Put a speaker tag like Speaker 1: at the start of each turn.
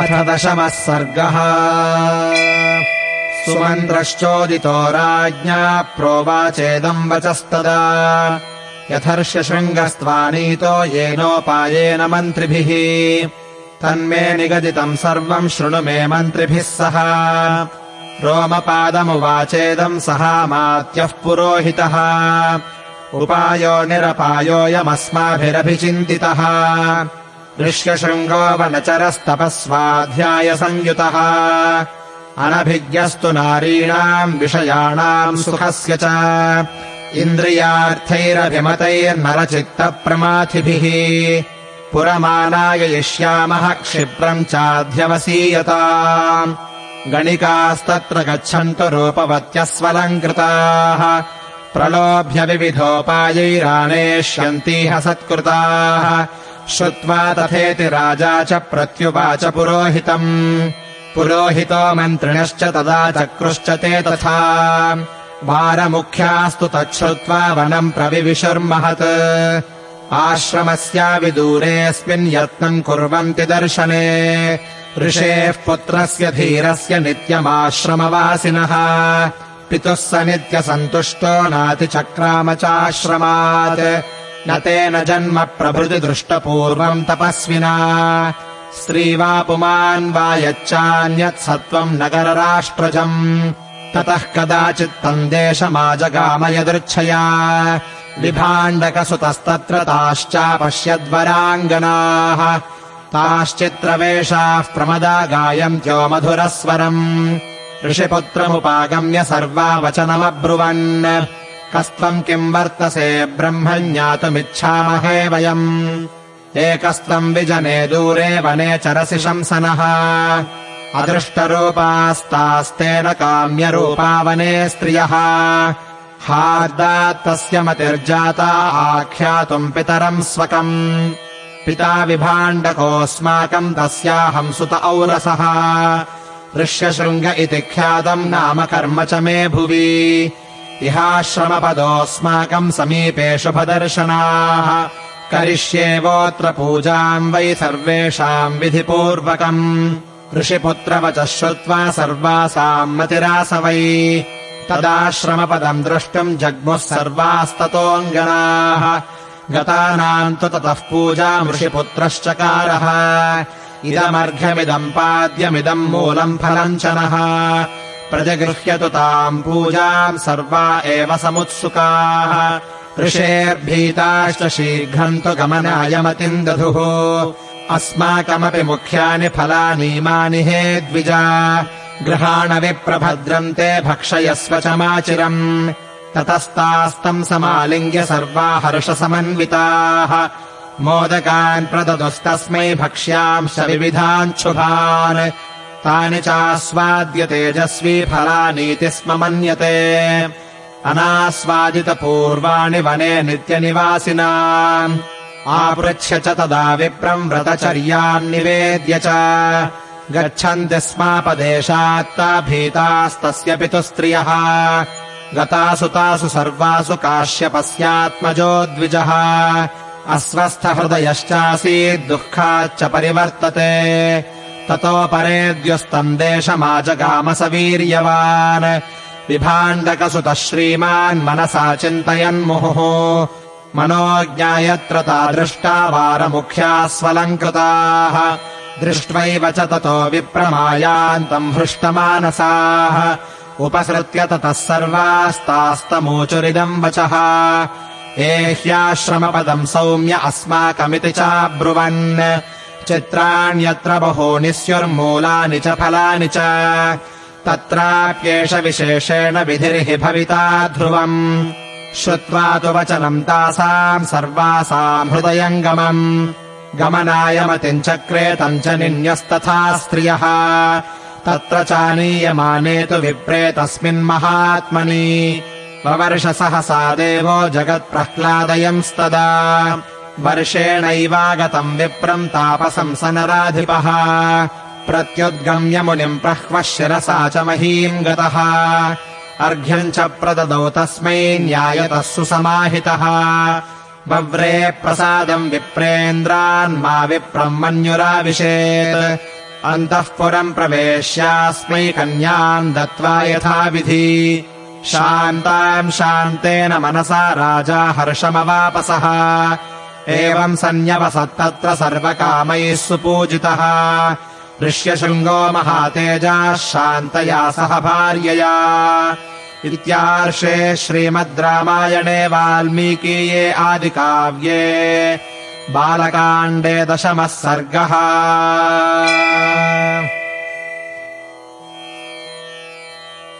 Speaker 1: अथ दशमः सर्गः। सुमन्त्रश्चोदितो राज्ञा प्रोवाचेदम् वचस्तदा। यथर्षशृङ्गस्त्वानीतो येनोपायेन मन्त्रिभिः। तन्मे निगदितम् सर्वम् शृणु मे मन्त्रिभिः सह। रोमपादमुवाचेदम् सहामात्यः पुरोहितः। उपायो निरपायोऽयमस्माभिरभिचिन्तितः ऋष्यशृङ्गो वनचरस्तपस्वाध्यायसंयुतः अनभिज्ञस्तु नारीणाम् विषयाणाम् सुखस्य च। इन्द्रियार्थैरभिमतैर्नरचित्तप्रमाथिभिः। पुरमानाययिष्यामः क्षिप्रम् चाध्यवसीयता। गणिकास्तत्र गच्छन्तु रूपवत्यस्वलङ्कृताः। प्रलोभ्य विविधोपायैरानेष्यन्तीह सत्कृताः श्रुत्वा तथेति राजा च प्रत्युवाच पुरोहितम्। पुरोहितो मन्त्रिणश्च तदा चक्रुश्च ते तथा। वारमुख्यास्तु तच्छ्रुत्वा वनम् प्रविविशुर्महत्। आश्रमस्याविदूरेऽस्मिन् यत्नम् कुर्वन्ति दर्शने। ऋषेः पुत्रस्य धीरस्य नित्यमाश्रमवासिनः। पितुः स नित्यसन्तुष्टो नातिचक्राम चाश्रमात् न तेन जन्म प्रभृति दृष्टपूर्वम् तपस्विना। स्त्री वा पुमान् वा यच्चान्यत् सत्त्वम् नगरराष्ट्रजम्। ततः कदाचित् तन्देशमाजगाम यदृच्छया विभाण्डकसुतस्तत्र ताश्चापश्यद्वराङ्गनाः। ताश्चित्रवेषाः प्रमदा गायन्त्यो मधुरस्वरम्। ऋषिपुत्रमुपागम्य सर्वा वचनमब्रुवन् कस्त्वम् किम् वर्तसे ब्रह्म ज्ञातुमिच्छामहे वयम्? एकस्त्वम् विजने दूरे वने चरसि शंसनः। अदृष्टरूपास्तास्तेन काम्यरूपा वने स्त्रियः। हार्दात्तस्य मतिर्जाता आख्यातुम् पितरम् स्वकम्। पिता विभाण्डकोऽस्माकम् तस्याहम् सुत औरसः। ऋष्यशृङ्ग इति ख्यातम् नाम कर्म च मे भुवि इहाश्रमपदोऽस्माकम् समीपे शुभदर्शनाः। करिष्येवोऽत्र पूजाम् वै सर्वेषाम् विधिपूर्वकम्। ऋषिपुत्रवचः श्रुत्वा सर्वासाम् मतिरास वै। तदाश्रमपदम् द्रष्टुम् जग्मुः सर्वास्ततोऽङ्गनाः गतानाम् तु ततः पूजाम् ऋषिपुत्रश्चकारः। इदमर्घ्यमिदम् पाद्यमिदम् मूलम् फलम् च नः प्रजगृह्यतु ताम् पूजाम् सर्वा एव समुत्सुकाः। ऋषेर्भीताश्च शीघ्रम् तु गमनायमतिम् दधुः अस्माकमपि मुख्यानि फलानीमानि हे द्विजा। गृहाणविप्रभद्रम् ते भक्षयस्व च माचिरम्। ततस्तास्तम् समालिङ्ग्य सर्वा हर्षसमन्विताः मोदकान् प्रददुस्तस्मै भक्ष्यांश विविधान् शुभान् तानि चास्वाद्य तेजस्वी फलानीति स्म मन्यते। अनास्वादितपूर्वाणि वने नित्यनिवासिना। आपृच्छ्य च तदा विप्रम् व्रतचर्यान्निवेद्य च। गच्छन्ति स्मापदेशात्ता भीतास्तस्य पितुस्त्रियः। गतासु तासु सर्वासु काश्यपस्यात्मजो द्विजः। अस्वस्थहृदयश्चासीद्दुःखाच्च परिवर्तते ततो परेद्युस्तम् देशमाजगाम स वीर्यवान् विभाण्डकसुतः श्रीमान् मनसा चिन्तयन्मुहुः। मनोज्ञायत्र तादृष्टा वारमुख्यास्वलङ्कृताः। दृष्ट्वैव च ततो विप्रमायान्तम् हृष्टमानसाः। उपसृत्य ततः सर्वास्तास्तमूचुरिदम् वचः। एह्याश्रमपदम् सौम्य अस्माकमिति चाब्रुवन् चित्राण्यत्र बहूनि स्युर्मूलानि च फलानि च। तत्राप्येष विशेषेण विधिर्हि भविता ध्रुवम्। श्रुत्वा तु वचनम् तासाम् सर्वासाम् हृदयङ्गमम्। गमनाय मतिम् चक्रे तम् च निन्यस्तथा स्त्रियः। तत्र चानीयमाने तु विप्रे तस्मिन्महात्मनि ववर्षसहसा देवो जगत्प्रह्लादयंस्तदा वर्षेणैवागतम् विप्रम् तापसम् स नराधिपः प्रत्युद्गम्य मुनिम् प्रह्वः शिरसा च महीम् गतः। अर्घ्यम् च प्रददौ तस्मै न्यायतः सुसमाहितः। वव्रे प्रसादम् विप्रेन्द्रान् मा विप्रम् मन्युराविशेत् अन्तःपुरम् प्रवेश्यास्मै कन्याम् दत्त्वा यथाविधि। शान्ताम् शान्तेन मनसा राजा हर्षमवापसः एवम् सन्न्यवसत्तत्र सर्वकामैः सुपूजितः। ऋष्यशृङ्गो महातेजाः शान्तया सह भार्यया। इत्यार्षे श्रीमद् रामायणे वाल्मीकीये आदिकाव्ये बालकाण्डे दशमः सर्गः